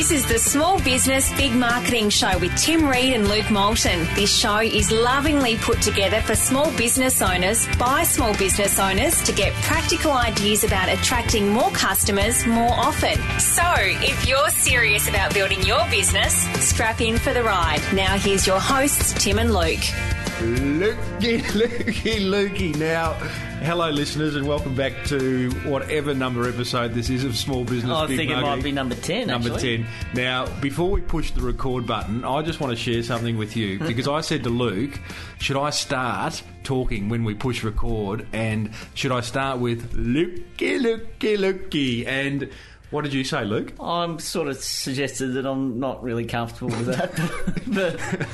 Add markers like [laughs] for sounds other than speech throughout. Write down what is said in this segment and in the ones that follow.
This is the Small Business Big Marketing Show with Tim Reed and Luke Moulton. This show is lovingly put together for small business owners by small business owners to get practical ideas about attracting more customers more often. So, if you're serious about building your business, strap in for the ride. Now, here's your hosts, Tim and Luke. Lukey, Lukey, [laughs] Lukey. Now, hello, listeners, and welcome back to whatever number episode this is of Small Business. Oh, I Big think it might be number 10, Number actually. 10. Now, before we push the record button, I just want to share something with you [laughs] because I said to Luke, should I start talking when we push record? And should I start with Lukey, Lukey, Lukey? And what did you say, Luke? I'm sort of suggested that I'm not really comfortable with that, [laughs] but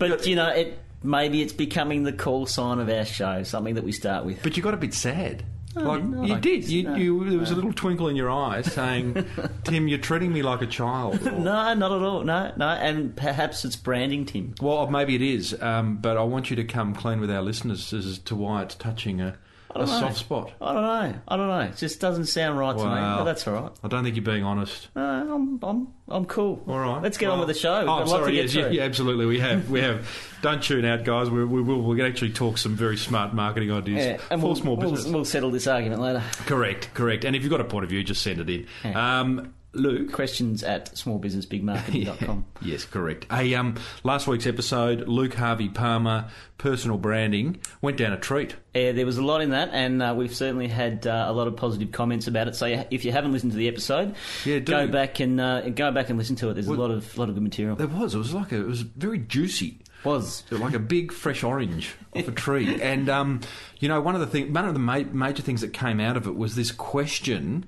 but you know, it maybe it's becoming the call sign of our show, something that we start with. But you got a bit sad. No, like no, you I did. guess- You, no, you, there was a little twinkle in your eye saying, [laughs] "Tim, you're treating me like a child." Or- [laughs] No, not at all. No, no, and perhaps it's branding, Tim. Well, maybe it is, um, but I want you to come clean with our listeners as to why it's touching a, I a don't know. soft spot. I don't know. I don't know. It just doesn't sound right to me. Wow. But that's all right. I don't think you're being honest. No, I'm I'm I'm cool. All right, Let's get Well- on with the show. We've Oh, got a lot sorry. to get yes, yeah, through. yeah, absolutely. We have. We have. Don't tune out, guys. We, we will. We can actually talk some very smart marketing ideas Yeah, and for we'll, small we'll, business. we'll settle this argument later. correct. Correct. And if you've got a point of view, just send it in. Um, Luke. Questions at smallbusinessbigmarketing.com. [laughs] Yes, correct. A um, last week's episode, Luke Harvey Palmer, personal branding, went down a treat. Yeah, there was a lot in that, and uh, we've certainly had uh, a lot of positive comments about it. So if you haven't listened to the episode, Yeah, do. go back and uh, go back and listen to it. There's a lot of lot of good material. There was. It was like a, it was very juicy. Was like a big fresh orange off a tree. [laughs] And um, you know, one of the thing, one of the ma- major things that came out of it was this question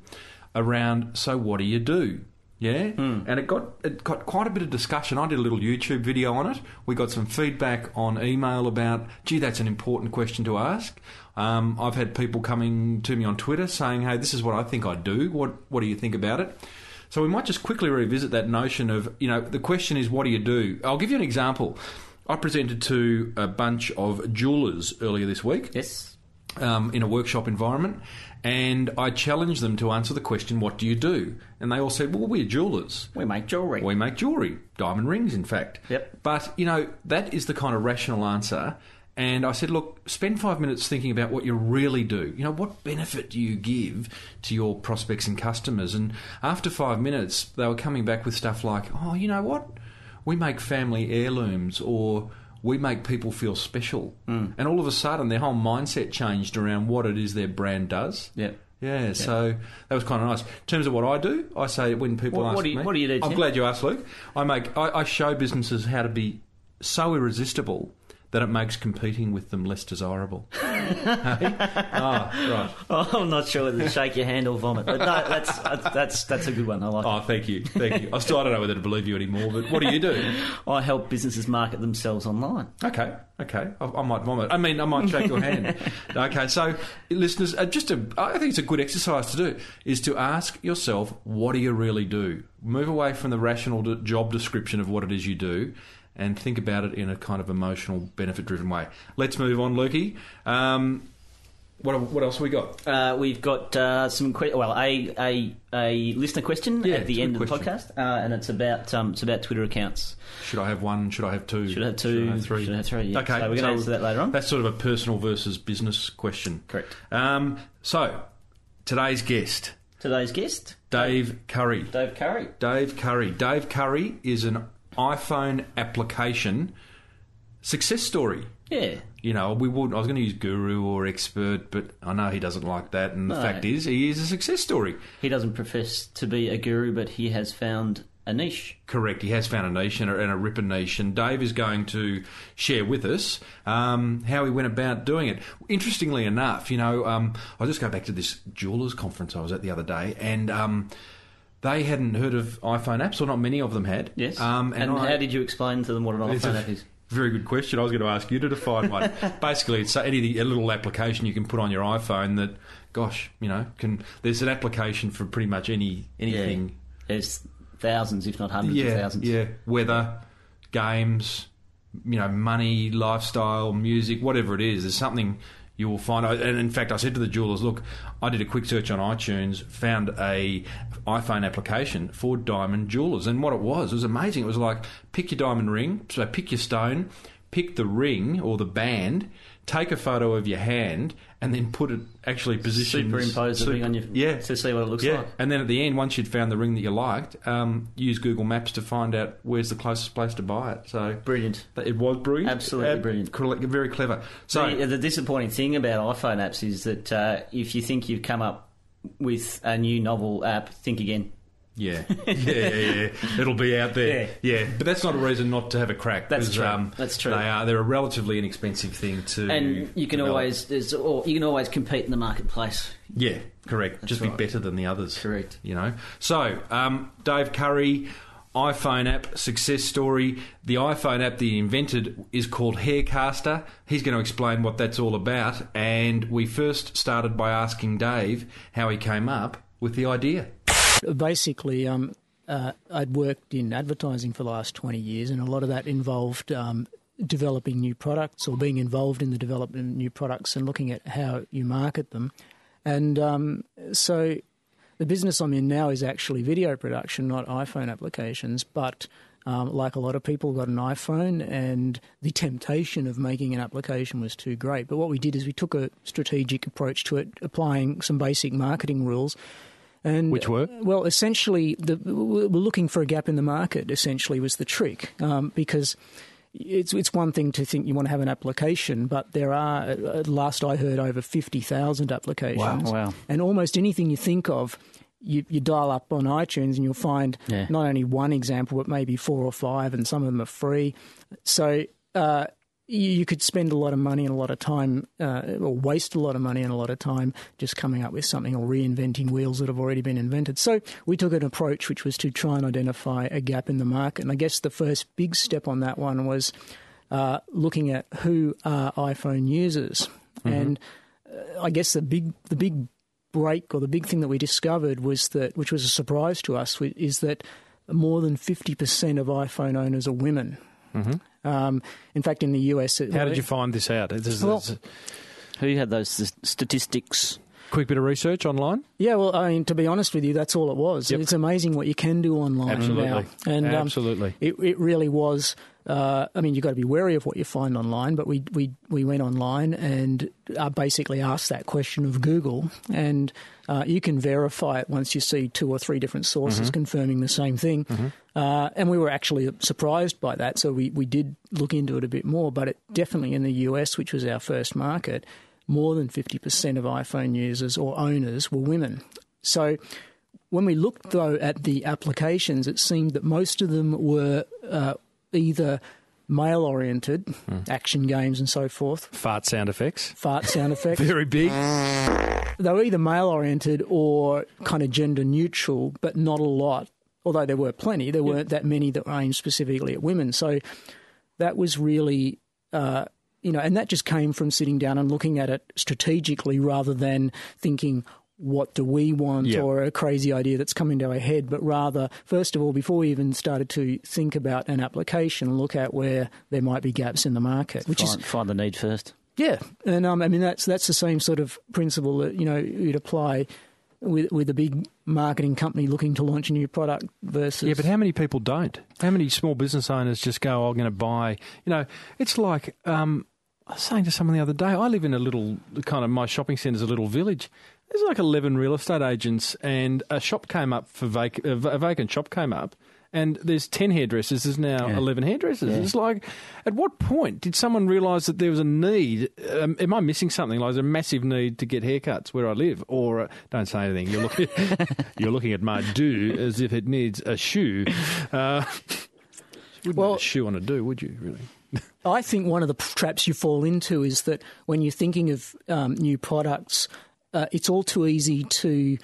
around. So what do you do? Yeah, and it got it got quite a bit of discussion. I did a little YouTube video on it. We got some feedback on email about, gee, that's an important question to ask. Um, I've had people coming to me on Twitter saying, hey, this is what I think I do. What what do you think about it? So we might just quickly revisit that notion of, you know, the question is, what do you do? I'll give you an example. I presented to a bunch of jewellers earlier this week yes, um, in a workshop environment, and I challenged them to answer the question, "What do you do?" And they all said, "Well, we're jewellers. we make jewellery. We make jewellery, diamond rings, in fact." Yep. But you know that is the kind of rational answer. And I said, look, spend five minutes thinking about what you really do. You know, what benefit do you give to your prospects and customers? And after five minutes, they were coming back with stuff like, oh, you know what? We make family heirlooms or we make people feel special. Mm. And all of a sudden, their whole mindset changed around what it is their brand does. Yeah. Yeah, so that was kind of nice. In terms of what I do, I say when people What- ask what do you- me, what do you do, I'm glad you asked, Luke. I make I, I show businesses how to be so irresistible that it makes competing with them less desirable. [laughs] Ah, right. Oh, I'm not sure whether to shake your hand or vomit, but no, that's that's that's a good one. I like. Oh, thank you, thank you. I still I don't know whether to believe you anymore, but what do you do? [laughs] I help businesses market themselves online. Okay, okay. I, I might vomit. I mean, I might shake your hand. [laughs] Okay, so listeners, uh, just a, I think it's a good exercise to do is to ask yourself, what do you really do? Move away from the rational job description of what it is you do. And think about it in a kind of emotional, benefit-driven way. Let's move on, Lukey. Um, what, what else we got? Uh, we've got uh, some que- well a, a a listener question Yeah, at the end of the podcast, uh, and it's about um, it's about Twitter accounts. Should I have one? Should I have two? Should I have two? Should I have three? Should I have three, yeah. Okay, So we're gonna answer that later on. That's sort of a personal versus business question. Correct. Um, so, today's guest, Today's guest, Dave Curry. Dave Curry. Dave Curry. Dave Curry is an iPhone application success story. Yeah, You know, we would. I was going to use guru or expert, but I know he doesn't like that. And the No. fact is, he is a success story. he doesn't profess to be a guru, but he has found a niche. Correct. He has found a niche and a, and a ripper niche, and Dave is going to share with us um, how he went about doing it. Interestingly enough, you know, um, I'll just go back to this jewelers conference I was at the other day, and um, they hadn't heard of iPhone apps, or not many of them had. Yes. Um, and I- how did you explain to them what an iPhone app is? Very good question. I was going to ask you to define one. [laughs] Basically, it's any a little application you can put on your iPhone that, gosh, you know, can. There's an application for pretty much any anything. Yeah. There's thousands, if not hundreds Yeah, of thousands. yeah. Weather, games, you know, money, lifestyle, music, whatever it is. There's something you will find. And in fact, I said to the jewelers, "Look, I did a quick search on iTunes, found a iPhone application for diamond jewelers, and what it was it was amazing. It was like pick your diamond ring, so pick your stone, pick the ring or the band." take a photo of your hand and then put it actually position superimpose the ring on your yeah to see what it looks yeah. like. And then at the end, once you'd found the ring that you liked, um, use Google Maps to find out where's the closest place to buy it. So Brilliant. it was brilliant, Absolutely Uh, brilliant. Very clever. So the, the disappointing thing about iPhone apps is that uh, if you think you've come up with a new novel app, think again. Yeah, [laughs] yeah, yeah, yeah. It'll be out there. Yeah. but that's not a reason not to have a crack. That's true. Um, That's true. They are. They're a relatively inexpensive thing to. And you can develop. always there's, or you can always compete in the marketplace. Yeah, correct. Just right. be better than the others. Correct. You know. So, um, Dave Curry. iPhone app success story. The iPhone app that he invented is called Haircaster. He's going to explain what that's all about. And we first started by asking Dave how he came up with the idea. Basically, um, uh, I'd worked in advertising for the last 20 years, and a lot of that involved um, developing new products or being involved in the development of new products and looking at how you market them. And um, so the business I'm in now is actually video production, not iPhone applications, but. Um, like a lot of people, got an iPhone, and the temptation of making an application was too great. But what we did is we took a strategic approach to it, applying some basic marketing rules, and Which were? well, essentially, the, we're looking for a gap in the market. Essentially, was the trick um, because it's it's one thing to think you want to have an application, but there are, uh, last I heard, over fifty thousand applications. Wow. And almost anything you think of, you, you dial up on iTunes and you'll find Yeah. not only one example, but maybe four or five, and some of them are free. So. Uh, you could spend a lot of money and a lot of time, uh, or waste a lot of money and a lot of time just coming up with something or reinventing wheels that have already been invented. So we took an approach which was to try and identify a gap in the market. And I guess the first big step on that one was uh, looking at who are iPhone users. And uh, I guess the big the big break or the big thing that we discovered was that, which was a surprise to us, is that more than fifty percent of iPhone owners are women. Um, in fact, in the US, it-. How did you find this out? This is Well- it's Who had those statistics? quick bit of research online. Yeah, well, I mean, to be honest with you, that's all it was. Yep. It's amazing what you can do online Absolutely. now, and um, Absolutely. it it really was. Uh, I mean, you've got to be wary of what you find online, but we we we went online and uh, basically asked that question of Google, and uh, you can verify it once you see two or three different sources confirming the same thing. Uh, and we were actually surprised by that, so we we did look into it a bit more. But it definitely in the US, which was our first market, more than fifty percent of iPhone users or owners were women. So when we looked though at the applications, it seemed that most of them were uh, either male oriented, action games and so forth, Fart sound effects. fart sound [laughs] effects. Very big. they were either male oriented or kind of gender neutral, but not a lot. Although there were plenty, there weren't that many that were aimed specifically at women. So that was really, uh, you know, and that just came from sitting down and looking at it strategically rather than thinking, what do we want Yeah. or a crazy idea that's come into our head, but rather, first of all, before we even started to think about an application, look at where there might be gaps in the market, which is Find, find the need first. yeah, and um, I mean that's that's the same sort of principle that you know you'd apply with with a big marketing company looking to launch a new product versus Yeah, but how many people don't? How many small business owners just go, "Oh, I'm going to buy? You know, it's like um, I was saying to someone the other day. I live in a little kind of my shopping centre is a little village. There's like 11 real estate agents, and a shop came up for vac- a vacant shop came up. And there's 10 hairdressers, there's now Yeah. 11 hairdressers. It's like, at what point did someone realise that there was a need? Um, am I missing something? Like, there's a massive need to get haircuts where I live? Or, uh, don't say anything, you're looking, [laughs] you're looking at my do as if it needs a shoe. Uh, well, a shoe on a do, would you, really? I think one of the traps you fall into is that when you're thinking of um, new products, uh, it's all too easy to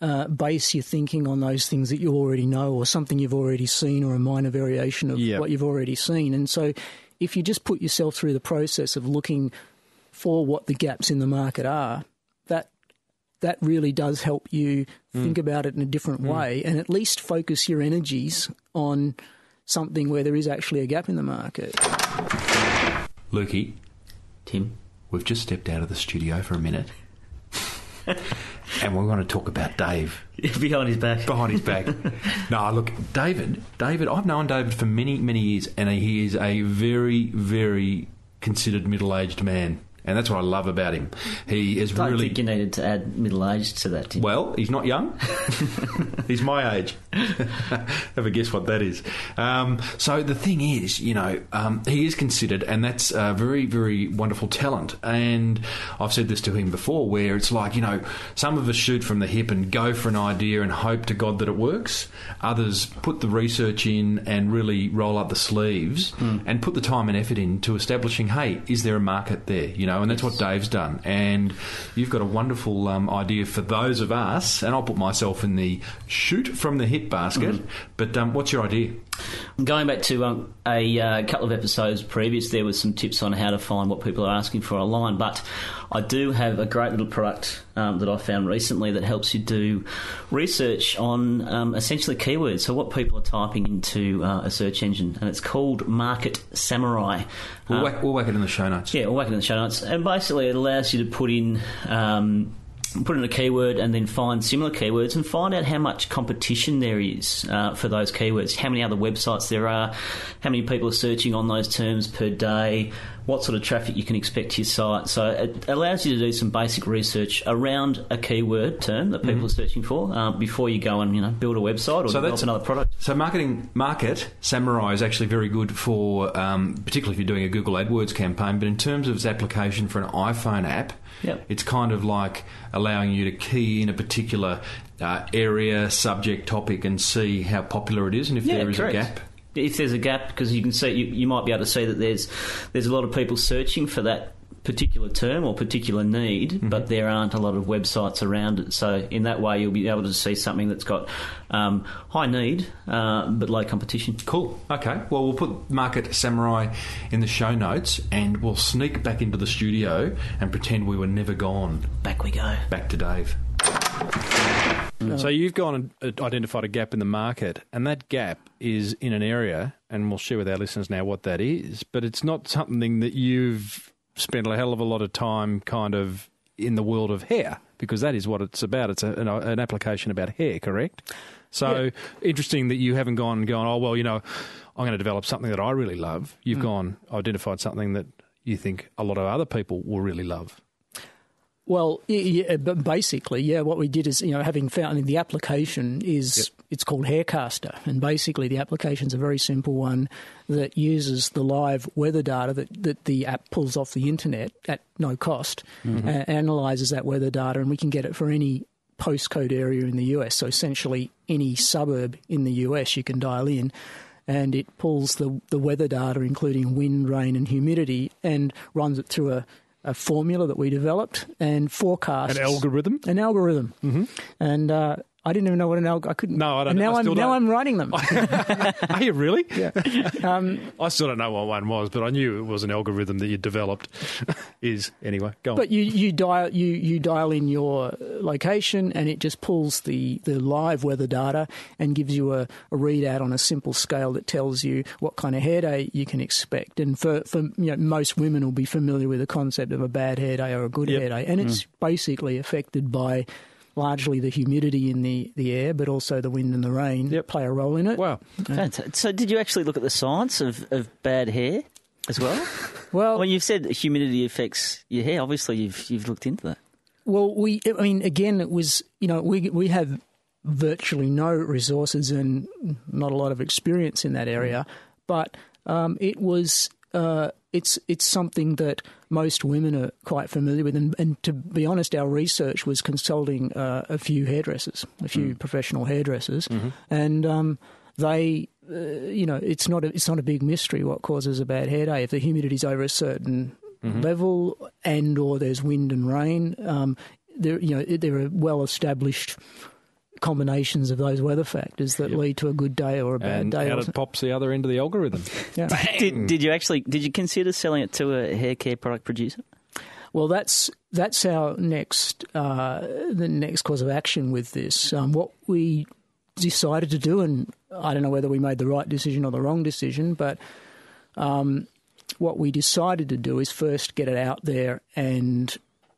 uh, base your thinking on those things that you already know or something you've already seen or a minor variation of Yep. what you've already seen. And so if you just put yourself through the process of looking for what the gaps in the market are, that that really does help you think about it in a different way and at least focus your energies on something where there is actually a gap in the market. Lukey, Tim? we've just stepped out of the studio for a minute, [laughs] and we want to talk about Dave Behind his back. behind his back. [laughs] no, look, David. David, I've known David for many, many years, and he is a very, very considered middle-aged man, and that's what I love about him. He is I don't really think you needed to add middle age to that. Tim. well. He's not young. [laughs] he's my age. [laughs] Have a guess what that is. Um, so the thing is, you know, um, he is considered, and that's a very, very wonderful talent. And I've said this to him before, where it's like, you know, some of us shoot from the hip and go for an idea and hope to God that it works. Others put the research in and really roll up the sleeves and put the time and effort into establishing, hey, is there a market there? You know, and that's what Dave's done. And you've got a wonderful um, idea for those of us, and I'll put myself in the shoot from the hip basket. But um, what's your idea? Going back to um, a uh, couple of episodes previous, there was some tips on how to find what people are asking for online. But I do have a great little product um, that I found recently that helps you do research on um, essentially keywords. So what people are typing into uh, a search engine, and it's called Market Samurai. We'll, Uh, whack, we'll whack it in the show notes. yeah, we'll whack it in the show notes. And basically, it allows you to put in. Put in a keyword and then find similar keywords and find out how much competition there is uh, for those keywords, how many other websites there are, how many people are searching on those terms per day, what sort of traffic you can expect to your site. So it allows you to do some basic research around a keyword term that people are searching for uh, before you go and you know build a website or So develop that's- another product. So marketing market Samurai is actually very good for, um, particularly if you're doing a Google AdWords campaign. But in terms of its application for an iPhone app, Yep. it's kind of like allowing you to key in a particular uh, area, subject, topic, and see how popular it is, and if there is correct. a gap. If there's a gap, because you can see, you, you might be able to see that there's there's a lot of people searching for that particular term or particular need, Mm-hmm. but there aren't a lot of websites around it. So in that way, you'll be able to see something that's got um, high need uh, but low competition. Cool. Okay. Well, we'll put Market Samurai in the show notes, and we'll sneak back into the studio and pretend we were never gone. Back we go. Back to Dave. Mm. So you've gone and uh, identified a gap in the market, and that gap is in an area, and we'll share with our listeners now what that is. But it's not something that you've spent a hell of a lot of time kind of in the world of hair, because that is what it's about. It's a, an, uh, an application about hair, correct? So interesting that you haven't gone and gone. Oh well, you know, I'm going to develop something that I really love. You've mm. gone identified something that you think a lot of other people will really love. Well, yeah, but basically, yeah, what we did is, you know, having found the application is it's called Haircaster, and basically the application is a very simple one that uses the live weather data that, that the app pulls off the internet at no cost, Mm-hmm. and analyzes that weather data, and we can get it for any postcode area in the US. So essentially, any suburb in the US you can dial in. And it pulls the, the weather data, including wind, rain, and humidity, and runs it through a, a formula that we developed and forecast An algorithm. an algorithm. Mm-hmm. And uh, I didn't even know what an algorithm. I couldn't. No, I don't And know. now I I'm now don't. I'm writing them. [laughs] Are you really? yeah. [laughs] Um, I still don't know what one was, but I knew it was an algorithm that you developed. [laughs] is anyway. Go on. but you, you dial you, you dial in your location and it just pulls the, the live weather data and gives you a, a readout on a simple scale that tells you what kind of hair day you can expect. And for, for you know, most women will be familiar with the concept of a bad hair day or a good Yep. hair day, and it's basically affected by. Largely the humidity in the, the air, but also the wind and the rain Yep. play a role in it. wow. Fantastic. So did you actually look at the science of, of bad hair as well? [laughs] Well, well, you've said humidity affects your hair. Obviously, you've you've looked into that. Well, we, I mean, again, it was, you know, we we have virtually no resources and not a lot of experience in that area, but um, it was, uh, it's it's something that most women are quite familiar with, and, and to be honest, our research was consulting uh, a few hairdressers, a few professional hairdressers, and um, they. Uh, you know, it's not a, it's not a big mystery what causes a bad hair day. If the humidity's over a certain level, and or there's wind and rain, um, there you know there are well established combinations of those weather factors that lead to a good day or a bad And day. out it pops the other end of the algorithm. [laughs] yeah. Did, did you actually did you consider selling it to a hair care product producer? Well, that's that's our next uh, the next course of action with this. Um, what we decided to do, and I don't know whether we made the right decision or the wrong decision, but um, what we decided to do is first get it out there and,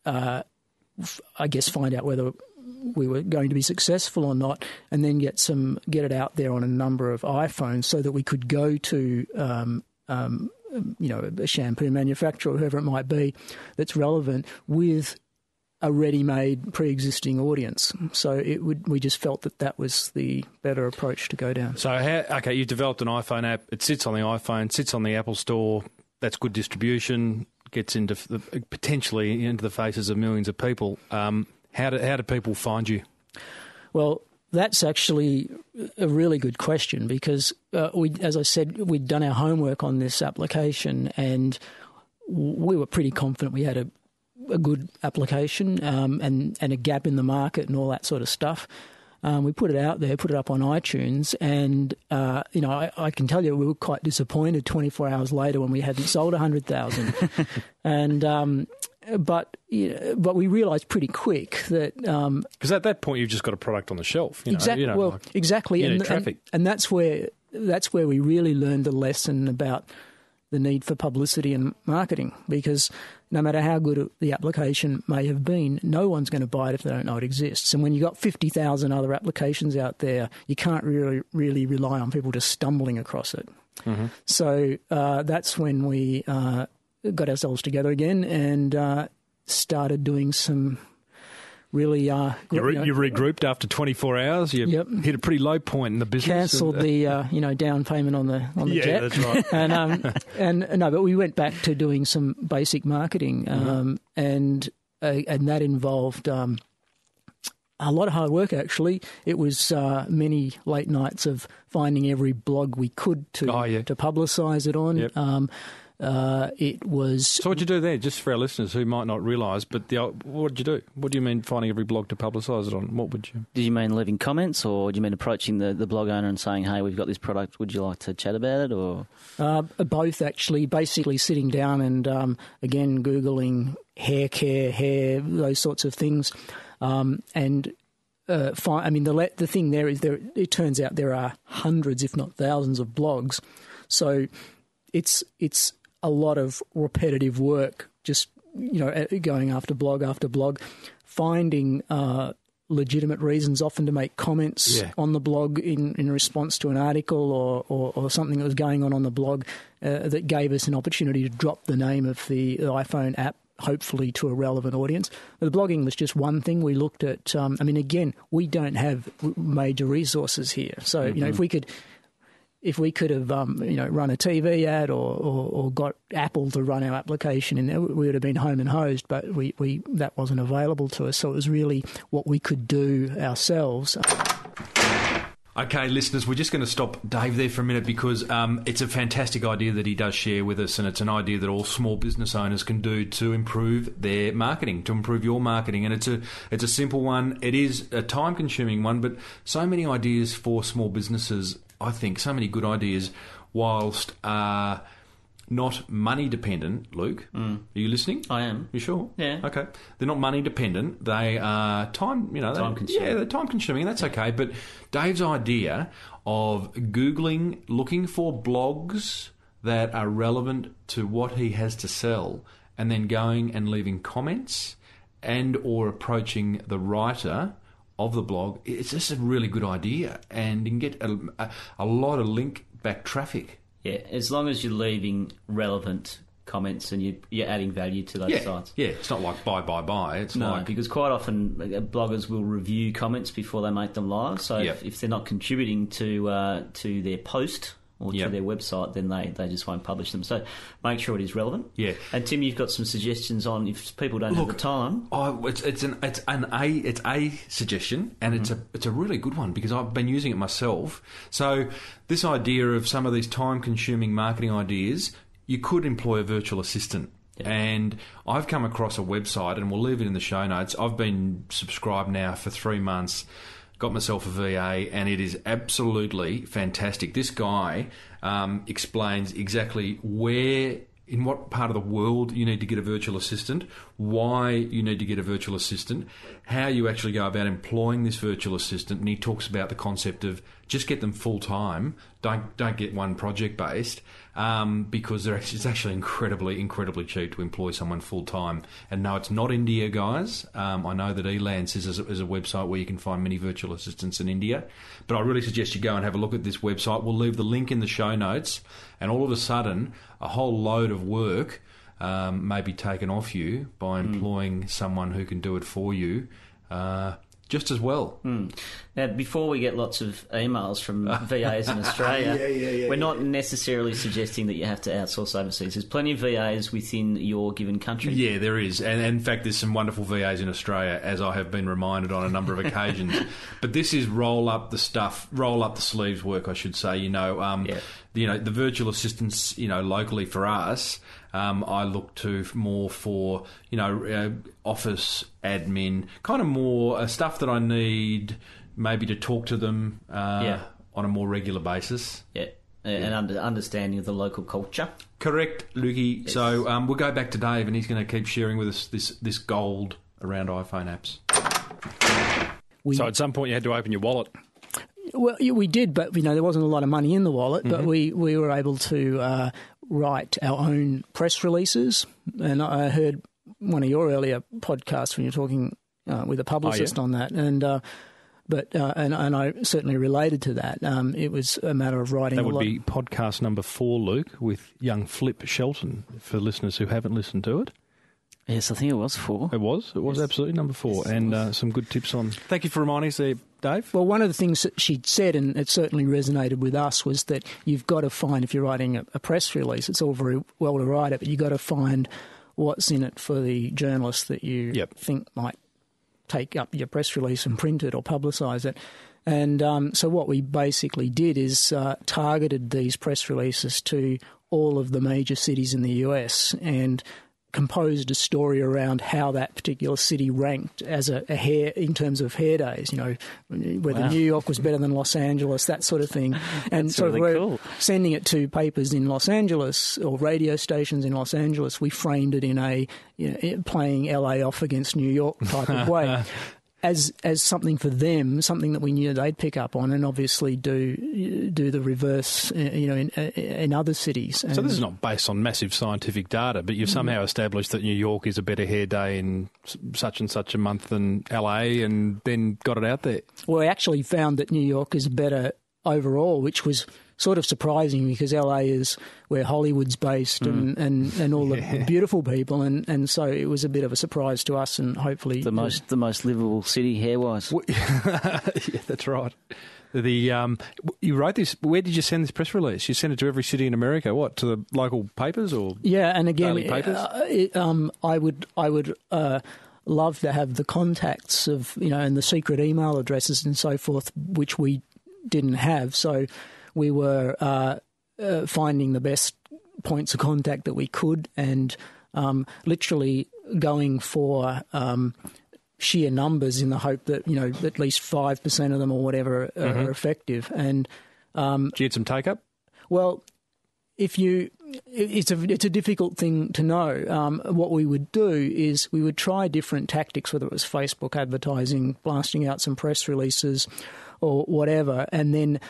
uh, f- I guess, find out whether we were going to be successful or not, and then get some get it out there on a number of iPhones so that we could go to. Um, um, you know, a shampoo manufacturer, whoever it might be, that's relevant with a ready-made pre-existing audience. So it would we just felt that that was the better approach to go down. So, how, okay, you developed an iPhone app. It sits on the iPhone, sits on the Apple Store. That's good distribution. Gets into the, potentially into the faces of millions of people. Um, how do how do people find you? Well, that's actually a really good question because uh, we, as I said, we'd done our homework on this application and we were pretty confident we had a, a good application um, and and a gap in the market and all that sort of stuff. Um, we put it out there, put it up on iTunes, and uh, you know I, I, can tell you we were quite disappointed 24 hours later when we hadn't sold 100,000. [laughs] and um, but you know, but we realised pretty quick that because um, at that point you've just got a product on the shelf. You know, exactly. You know, well, like, exactly. and, and, and that's where that's where we really learned the lesson about the need for publicity and marketing because no matter how good the application may have been, no one's going to buy it if they don't know it exists. And when you've got 50,000 other applications out there, you can't really, really rely on people just stumbling across it. Mm-hmm. So uh, that's when we uh, got ourselves together again and uh, started doing some really. Uh, you, re- you, know, you, regrouped after 24 hours. You yep. hit a pretty low point in the business. Cancelled the uh, you know down payment on the on the yeah, jet. that's right. [laughs] and um, and no, but we went back to doing some basic marketing, mm-hmm. um, mm-hmm. and uh, and that involved. Um, a lot of hard work, actually. It was uh, many late nights of finding every blog we could to oh, yeah. to publicise it on. Yep. Uh, it was. So what did you do there, just for our listeners who might not realise? But the, what did you do? What do you mean finding every blog to publicise it on? What would you? Did you mean leaving comments, or do you mean approaching the, the blog owner and saying, "Hey, we've got this product. Would you like to chat about it?" Or uh, both, actually. Basically, sitting down and um, again googling hair care, hair, those sorts of things, um, and uh, I mean, the the thing there is there. It turns out there are hundreds, if not thousands, of blogs. So it's it's a lot of repetitive work, just you know, going after blog after blog, finding uh, legitimate reasons, often to make comments yeah. on the blog in, in response to an article or, or, or something that was going on on the blog uh, that gave us an opportunity to drop the name of the iPhone app hopefully to a relevant audience. The blogging was just one thing we looked at. Um, I mean, again, we don't have major resources here, so mm-hmm. you know if we could if we could have, um, you know, run a TV ad or, or, or, got Apple to run our application in there, we would have been home and hosed. But we, we that wasn't available to us, so it was really what we could do ourselves. Okay, listeners, we're just going to stop Dave there for a minute because um, it's a fantastic idea that he does share with us, and it's an idea that all small business owners can do to improve their marketing, to improve your marketing. And it's a it's a simple one. It is a time consuming one, but so many ideas for small businesses I think, so many good ideas, whilst uh, not money dependent. Luke, mm. are you listening? I am. You sure? Yeah. Okay. They're not money dependent. They are time. You know, time consuming. Yeah, they're time consuming. That's okay. But Dave's idea of googling, looking for blogs that are relevant to what he has to sell, and then going and leaving comments and or approaching the writer of the blog, it's just a really good idea, and you can get a, a, a lot of link back traffic. Yeah, as long as you're leaving relevant comments and you, you're adding value to those yeah, sites. Yeah, it's not like buy, buy, buy. It's no, like because quite often uh, bloggers will review comments before they make them live. So yep. if, if, they're not contributing to uh, to their post or yep. to their website, then they, they just won't publish them. So make sure it is relevant. Yeah. And Tim, you've got some suggestions on if people don't Look, have the time. Oh, it's it's an it's an a it's a suggestion, and mm-hmm. it's a it's a really good one because I've been using it myself. So this idea of some of these time consuming marketing ideas, you could employ a virtual assistant. And I've come across a website, and we'll leave it in the show notes. I've been subscribed now for three months got myself a VA, and it is absolutely fantastic. This guy um, explains exactly where. In what part of the world you need to get a virtual assistant, why you need to get a virtual assistant, how you actually go about employing this virtual assistant, and he talks about the concept of just get them full time. Don't don't get one project based um, because it's actually incredibly incredibly cheap to employ someone full time. And no, it's not India, guys. Um, I know that Elance is, a, is a website where you can find many virtual assistants in India, but I really suggest you go and have a look at this website. We'll leave the link in the show notes, and all of a sudden, a whole load of work. Um, may be taken off you by employing someone who can do it for you uh, just as well. Now, before we get lots of emails from [laughs] VAs in Australia, Yeah, yeah, yeah, we're not necessarily suggesting that you have to outsource overseas. There's plenty of VAs within your given country. Yeah, there is, and, and in fact, there's some wonderful VAs in Australia, as I have been reminded on a number of [laughs] occasions. but this is roll up the stuff, roll up the sleeves work, I should say. You know, um, Yeah. You know, the virtual assistants, you know, locally for us. Um, I look to more for you know uh, office admin, kind of more uh, stuff that I need, maybe to talk to them uh, Yeah. on a more regular basis. Yeah. And under, understanding of the local culture. Correct, Lukey. So um, we'll go back to Dave, and he's going to keep sharing with us this this gold around iPhone apps. We, So at some point you had to open your wallet. Well, yeah, we did, but you know there wasn't a lot of money in the wallet. But we, we were able to uh, write our own press releases, and I heard one of your earlier podcasts when you're talking uh, with a publicist on that, and. Uh, but uh, and and I certainly related to that. Um, it was a matter of writing. That would be podcast number four, Luke, with young Flip Shelton, for listeners who haven't listened to it. Yes, I think it was four. It was. It was Yes. absolutely number four. Yes, and uh, some good tips on. Thank you for reminding us there, Dave. Well, one of the things that she'd said, and it certainly resonated with us, was that you've got to find, if you're writing a, a press release, it's all very well to write it, but you've got to find what's in it for the journalist that you Yep. think might take up your press release and print it or publicise it. And um, so what we basically did is uh, targeted these press releases to all of the major cities in the US and composed a story around how that particular city ranked as a, a hair in terms of hair days. You know, whether Wow. New York was better than Los Angeles, that sort of thing. [laughs] And so really we're cool. sending it to papers in Los Angeles or radio stations in Los Angeles. We framed it in a you know, playing LA off against New York type of way. [laughs] As, as something for them, something that we knew they'd pick up on, and obviously do do the reverse, uh, you know, in, in other cities. So this is not based on massive scientific data, but you've somehow established that New York is a better hair day in such and such a month than LA, and then got it out there. Well, we actually found that New York is better overall, which was sort of surprising because LA is where Hollywood's based and, and, and all the [laughs] beautiful people, and, and so it was a bit of a surprise to us, and hopefully The most the most livable city hair wise. [laughs] yeah, that's right. The um, you wrote this. Where did you send this press release? You sent it to every city in America. What to the local papers or? Yeah, and again, Daily papers? uh, it, um, I would, I would uh, love to have the contacts of you know, and the secret email addresses and so forth, which we didn't have. So we were uh, uh, finding the best points of contact that we could, and um, literally going for. Um, sheer numbers in the hope that you know at least five percent of them or whatever are, are effective, and Did you get some take up? well, if you, it's a it's a difficult thing to know. Um, what we would do is we would try different tactics, whether it was Facebook advertising, blasting out some press releases, or whatever, and then.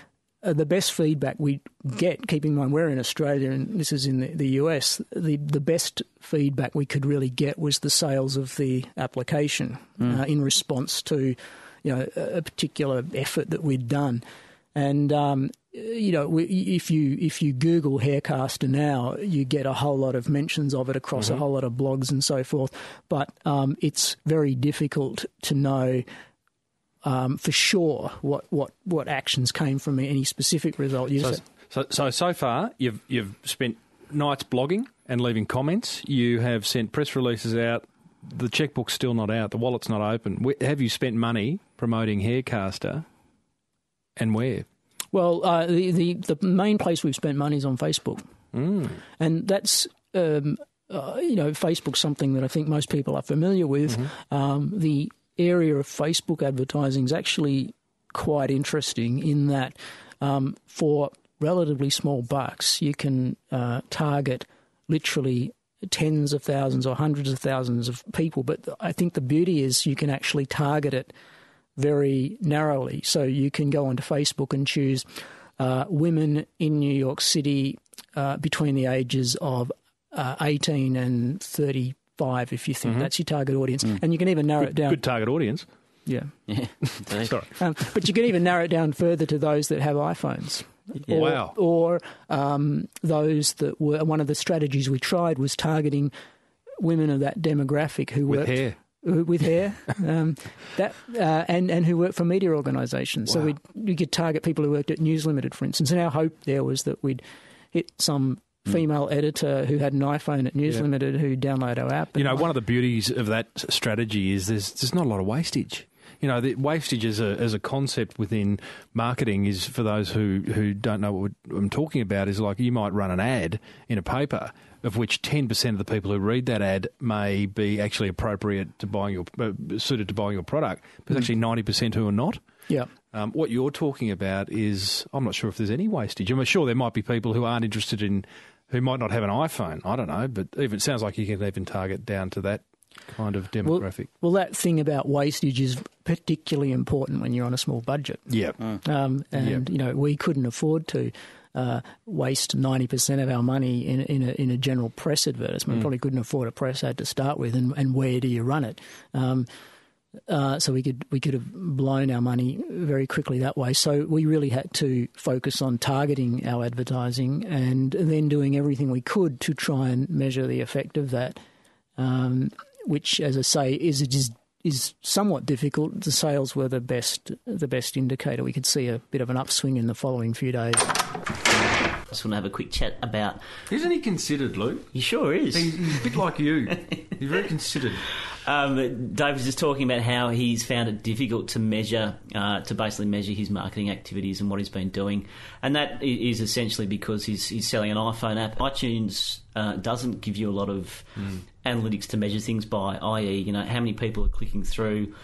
Uh, the best feedback we get, keeping in mind we're in Australia and this is in the, the US, the, the best feedback we could really get was the sales of the application uh, in response to, you know, a, a particular effort that we'd done. And um, you know, we- if you if you Google Haircaster now, you get a whole lot of mentions of it across a whole lot of blogs and so forth. But um, it's very difficult to know um, for sure what, what, what actions came from any specific result. You So, said- so, so so far you've you've spent nights blogging and leaving comments. You have sent press releases out. The checkbook's still not out. The wallet's not open. Have you spent money promoting Haircaster? And where? Well, uh, the, the the main place we've spent money is on Facebook, and that's um, uh, you know Facebook's something that I think most people are familiar with. Um, the area of Facebook advertising is actually quite interesting in that um, for relatively small bucks you can uh, target literally tens of thousands or hundreds of thousands of people. But I think the beauty is you can actually target it very narrowly. So you can go onto Facebook and choose uh, women in New York City uh, between the ages of uh, 18 and 35, if you think that's your target audience. And you can even narrow it down. Good target audience. Yeah. Yeah. [laughs] Sorry. Um, but you can even narrow it down further to those that have iPhones. Yeah. Or, Wow. Or um, those that were one of the strategies we tried was targeting women of that demographic who With worked hair. uh, with hair, [laughs] um, that uh, and and who work for media organisations. So Wow. we we could target people who worked at News Limited, for instance. And our hope there was that we'd hit some female editor who had an iPhone at News Yeah. Limited who download our app. You know, one of the beauties of that strategy is there's there's not a lot of wastage. You know, the wastage as a as a concept within marketing is for those who who don't know what I'm talking about is like you might run an ad in a paper of which 10% of the people who read that ad may be actually appropriate to buying your uh, suited to buying your product, but actually 90% who are not. yeah. Um, what you're talking about is, I'm not sure if there's any wastage. I'm sure there might be people who aren't interested in, who might not have an iPhone. I don't know, but even it sounds like you can even target down to that kind of demographic. well, that thing about wastage is particularly important when you're on a small budget. yeah, Um, and you know we couldn't afford to uh, waste ninety percent of our money in in a, in a general press advertisement. We Probably couldn't afford a press ad to start with, and, and where do you run it? Um, uh, so we could we could have blown our money very quickly that way. So we really had to focus on targeting our advertising and then doing everything we could to try and measure the effect of that. Um, which, as I say, is is is somewhat difficult. The sales were the best the best indicator. We could see a bit of an upswing in the following few days. Just want to have a quick chat about. Isn't he considered, Luke? He sure is. He's, he's a bit like you. [laughs] He's very considered. Um, Dave was just talking about how he's found it difficult to measure, uh, to basically measure his marketing activities and what he's been doing, and that is essentially because he's he's selling an iPhone app. iTunes uh, doesn't give you a lot of analytics to measure things by, i.e., you know how many people are clicking through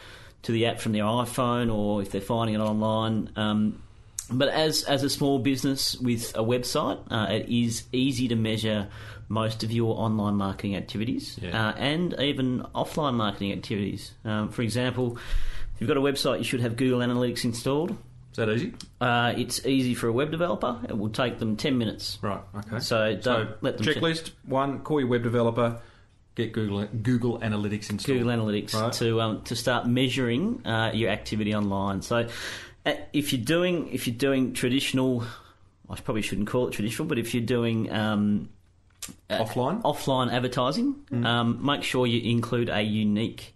to the app from their iPhone or if they're finding it online. Um, but as as a small business with a website, uh, it is easy to measure most of your online marketing activities Yeah. uh, and even offline marketing activities. Um, for example, if you've got a website, you should have Google Analytics installed. Is that easy? Uh, it's easy for a web developer. It will take them ten minutes. Right. Okay. So don't let them check- checklist one: call your web developer, get Google Google Analytics installed. Google Analytics Right. to um, to start measuring uh, your activity online. So, if you're doing if you're doing traditional, I probably shouldn't call it traditional, but if you're doing um, uh, Offline? offline advertising, um, make sure you include a unique.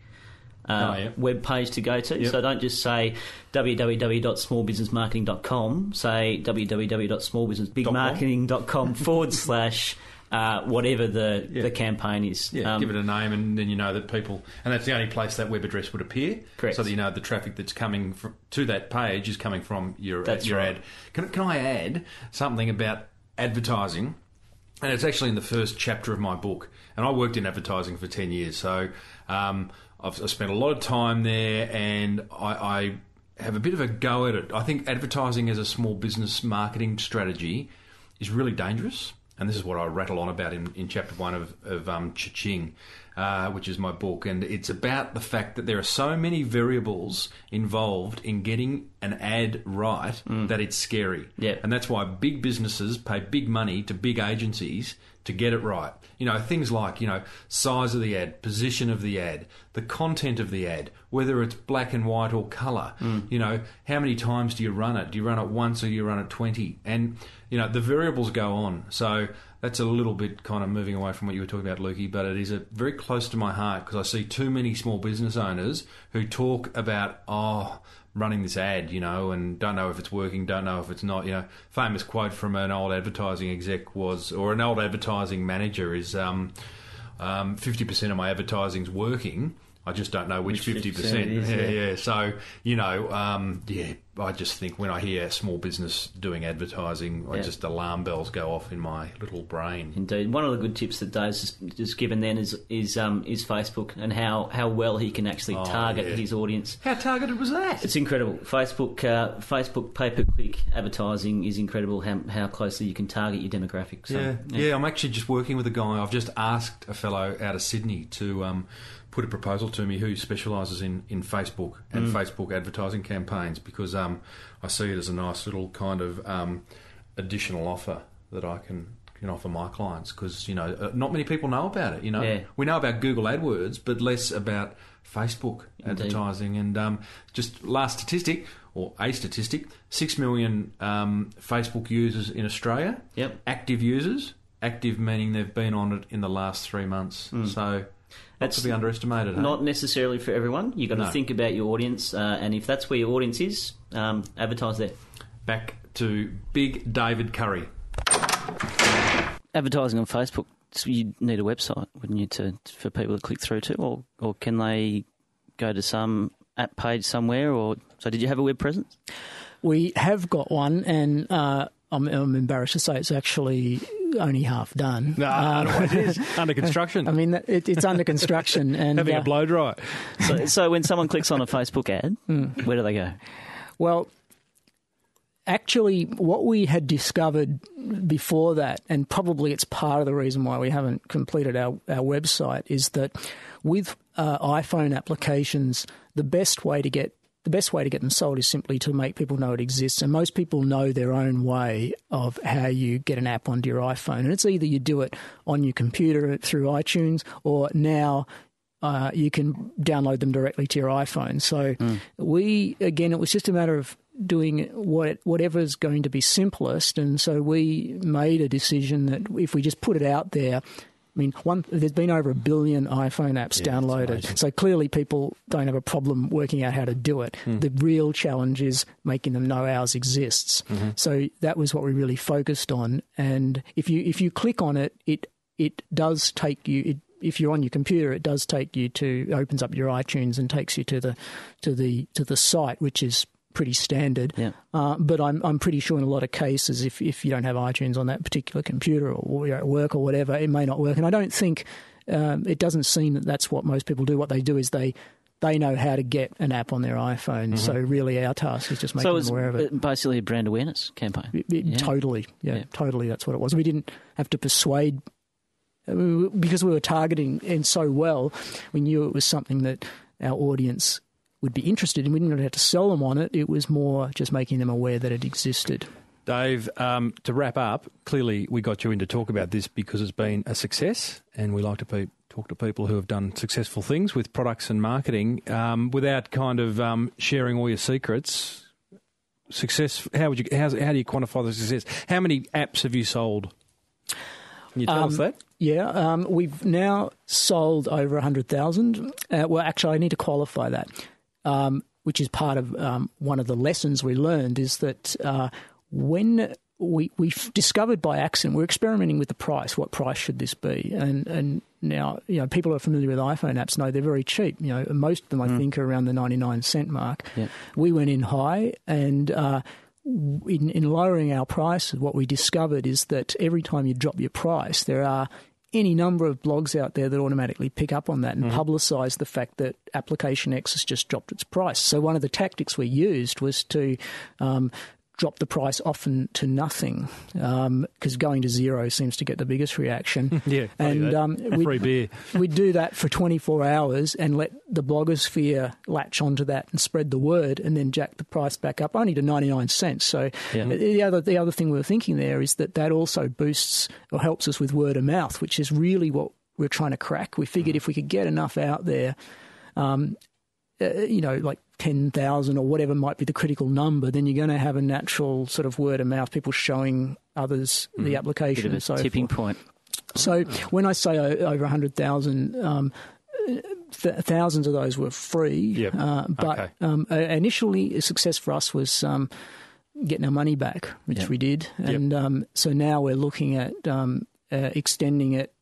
Uh, Oh, yeah. web page to go to. Yep. So don't just say www.smallbusinessmarketing.com. Say www.smallbusinessbigmarketing.com forward [laughs] slash uh, whatever the, Yeah. the campaign is. Yeah, Um, give it a name, and then you know that people, and that's the only place that web address would appear. Correct. So that you know the traffic that's coming fr to that page is coming from your That's your right. ad. Can, can I add something about advertising? And it's actually in the first chapter of my book. And I worked in advertising for ten years, so um, I've, I've spent a lot of time there, and I. I have a bit of a go at it. I think advertising as a small business marketing strategy is really dangerous. And this is what I rattle on about in, in chapter one of, of um, Cha-Ching, uh, which is my book. And it's about the fact that there are so many variables involved in getting an ad right that it's scary. Yeah. And that's why big businesses pay big money to big agencies to get it right. You know, things like, you know, size of the ad, position of the ad, the content of the ad, whether it's black and white or colour. You know, how many times do you run it? Do you run it once or you run it 20? And, you know, the variables go on. So that's a little bit kind of moving away from what you were talking about, Lukey, but it is a, very close to my heart because I see too many small business owners who talk about, oh, running this ad, you know, and don't know if it's working, don't know if it's not. You know, famous quote from an old advertising exec was, or an old advertising manager is, um, um, 50% of my advertising's working. I just don't know which, Which 50%. 50% it is, yeah, yeah. yeah. So, you know, um, yeah, I just think when I hear small business doing advertising, I just alarm bells go off in my little brain. Indeed, one of the good tips that Dave's just- just given then is is um, is Facebook and how, how well he can actually Oh, target yeah. his audience. How targeted was that? It's incredible. Facebook uh, Facebook pay per click advertising is incredible. How, how closely you can target your demographic. So, yeah, yeah, I'm actually just working with a guy. I've just asked a fellow out of Sydney to um, put a proposal to me who specialises in, in Facebook and Mm. Facebook advertising campaigns because um, I see it as a nice little kind of um, additional offer that I can can offer my clients because you know uh, not many people know about it. You know, Yeah. we know about Google AdWords, but less about Facebook Indeed. advertising. And um, just last statistic or a statistic: six million um, Facebook users in Australia Yep. active users. Active meaning they've been on it in the last three months. So not That's to be underestimated. eh? Not necessarily for everyone. You've got to think about your audience, uh, and if that's where your audience is, um, advertise there. Back to Big David Curry. Advertising on Facebook, so you need a website, wouldn't you, to for people to click through to, or or can they go to some app page somewhere? Or so, did you have a web presence? We have got one, and uh, I'm, I'm embarrassed to say it's actually only half done. No, Um, no, it is [laughs] under construction. I mean, it, it's under construction, [laughs] and Having uh, a blow dry. So, so when someone clicks on a Facebook ad, where do they go? Well, actually, what we had discovered before that, and probably it's part of the reason why we haven't completed our, our website, is that with uh, iPhone applications, the best way to get the best way to get them sold is simply to make people know it exists. And most people know their own way of how you get an app onto your iPhone. And it's either you do it on your computer through iTunes, or now uh, you can download them directly to your iPhone. So we, again, it was just a matter of doing what whatever's going to be simplest, and so we made a decision that if we just put it out there. I mean, one, there's been over a billion iPhone apps downloaded, so clearly people don't have a problem working out how to do it. Hmm. The real challenge is making them know ours exists. Mm-hmm. So that was what we really focused on. And if you if you click on it, it it does take you. It, if you're on your computer, it does take you to opens up your iTunes and takes you to the to the to the site, which is pretty standard. Yeah. Uh, but I'm I'm pretty sure in a lot of cases, if if you don't have iTunes on that particular computer or you're at work or whatever, it may not work. And I don't think um, it doesn't seem that that's what most people do. What they do is they they know how to get an app on their iPhone. So really, our task is just making so them aware of it. uh, basically a brand awareness campaign. It- it- Yeah. Totally, yeah, Yeah. totally. That's what it was. We didn't have to persuade because we were targeting and so well. We knew it was something that our audience would be interested in. We didn't have to sell them on it. It was more just making them aware that it existed. Dave, um, to wrap up, clearly we got you in to talk about this because it's been a success, and we like to pe- talk to people who have done successful things with products and marketing um, without kind of um, sharing all your secrets. Success. How would you? How's, how do you quantify the success? How many apps have you sold? Can you tell us Um, that? Yeah, um, we've now sold over 100,000. Uh, well, actually, I need to qualify that, um, which is part of um, one of the lessons we learned is that uh, when we we discovered by accident, we're experimenting with the price. What price should this be? And and now you know people who are familiar with iPhone apps know they're very cheap. You know, most of them I think are around the 99 cent mark. Yeah. We went in high and. Uh, in, in lowering our prices, what we discovered is that every time you drop your price, there are any number of blogs out there that automatically pick up on that and publicise the fact that Application X has just dropped its price. So one of the tactics we used was to um, drop the price often to nothing because going to zero seems to get the biggest reaction. [laughs] Yeah, and um, we free beer. we'd do that for 24 hours and let the blogosphere latch onto that and spread the word and then jack the price back up only to 99 cents. So Yeah. the other the other thing we were thinking there is that that also boosts or helps us with word of mouth, which is really what we're trying to crack. We figured if we could get enough out there, um, uh, you know, like 10,000 or whatever might be the critical number, then you're going to have a natural sort of word of mouth, people showing others the Bit application of a and so tipping forth. point. So when I say over 100,000, um, th- thousands of those were free. Yep. Uh, but Okay. um, uh, initially, a success for us was um, getting our money back, which Yep. we did. And um, so now we're looking at um, uh, extending it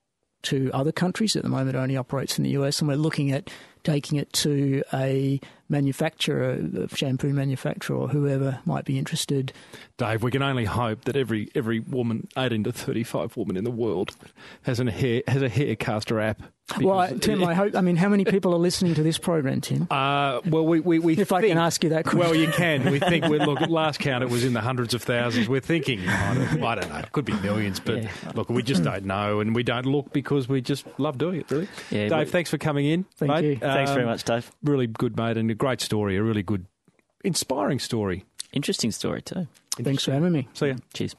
to other countries. At the moment, it only operates in the US, and we're looking at taking it to a manufacturer, shampoo manufacturer, or whoever might be interested. Dave, we can only hope that every every woman, eighteen to thirty five woman in the world, has a hair has a hair caster app. Well, I, Tim, I hope. I mean, how many people are listening to this program, Tim? Uh, well, we, we, we if think, I can ask you that question. Well, you can. We think. We, look, last count, it was in the hundreds of thousands. We're thinking. I don't, I don't know. It could be millions, but Yeah. look, we just don't know, and we don't look because we just love doing it. Really. Yeah, Dave, we- thanks for coming in. Thank mate. you. Thanks very Um, much, Dave. Really good, mate, and a great story. A really good, inspiring story. Interesting story too. Thanks for having me. See ya. Cheers.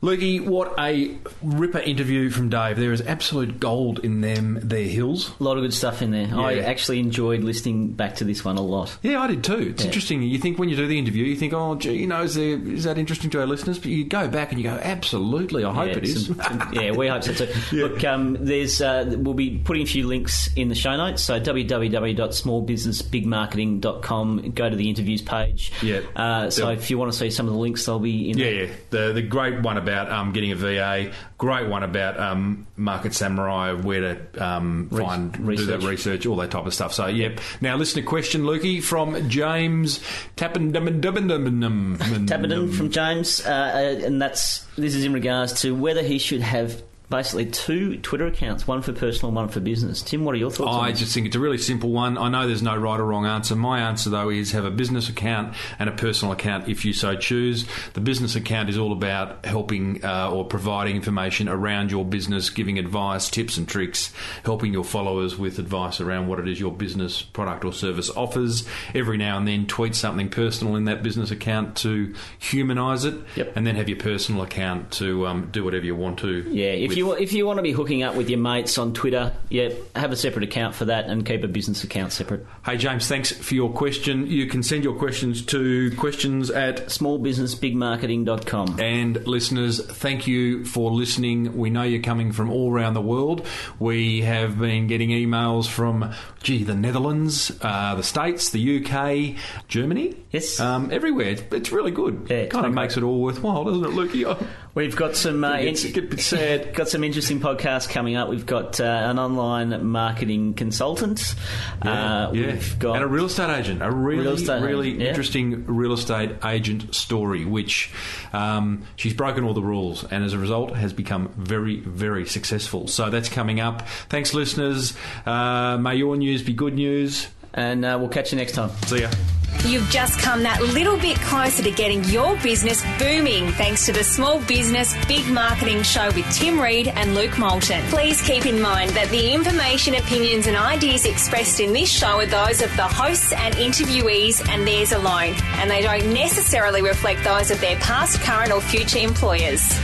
Lukey, what a ripper interview from Dave. There is absolute gold in them, their hills. A lot of good stuff in there. I actually enjoyed listening back to this one a lot. Yeah, I did too. It's Yeah. interesting. You think when you do the interview, you think, oh, gee, you know, is, there, is that interesting to our listeners? But you go back and you go, absolutely, I hope yeah, it is. some- some- [laughs] yeah, we hope so too. Look, um, there's uh, we'll be putting a few links in the show notes. So www.smallbusinessbigmarketing.com. Go to the interviews page. Yeah. Uh, so Yeah. if you want to see some of the links, they'll be in. Yeah, there. yeah. The the great one about um, getting a VA, great one about um, Market Samurai, where to um, Re- find do research. that research, all that type of stuff. So, yep. Now, listen to question, Lukey, from James Tappenden Tappenden from James, uh, uh, and that's this is in regards to whether he should have basically two Twitter accounts, one for personal, one for business. Tim, what are your thoughts? on I just think it's a really simple one. I know there's no right or wrong answer. My answer, though, is have a business account and a personal account if you so choose. The business account is all about helping uh, or providing information around your business, giving advice, tips and tricks, helping your followers with advice around what it is your business product or service offers. Every now and then, tweet something personal in that business account to humanise it, Yep. and then have your personal account to um, do whatever you want to. Yeah, if you if you want to be hooking up with your mates on Twitter, yeah, have a separate account for that and keep a business account separate. Hey James, thanks for your question. You can send your questions to questions at Smallbusinessbigmarketing.com. and listeners, thank you for listening. We know you're coming from all around the world. We have been getting emails from, gee, the Netherlands, uh, the States, the UK, Germany. Yes. Um, everywhere. It's, it's really good. Yeah, it's kind of makes it all worthwhile, doesn't it, Lukey? [laughs] We've got some uh, in- it gets a bit sad. got some interesting podcasts coming up. We've got uh, an online marketing consultant. uh, yeah. We've got and a real estate agent. A really, Real estate really agent, yeah. interesting real estate agent story, which um, she's broken all the rules and as a result has become very, very successful. So that's coming up. Thanks, listeners. Uh, may your news be good news. And uh, we'll catch you next time. See ya. You've just come that little bit closer to getting your business booming thanks to the Small Business Big Marketing Show with Tim Reed and Luke Moulton. Please keep in mind that the information, opinions, and ideas expressed in this show are those of the hosts and interviewees and theirs alone, and they don't necessarily reflect those of their past, current, or future employers.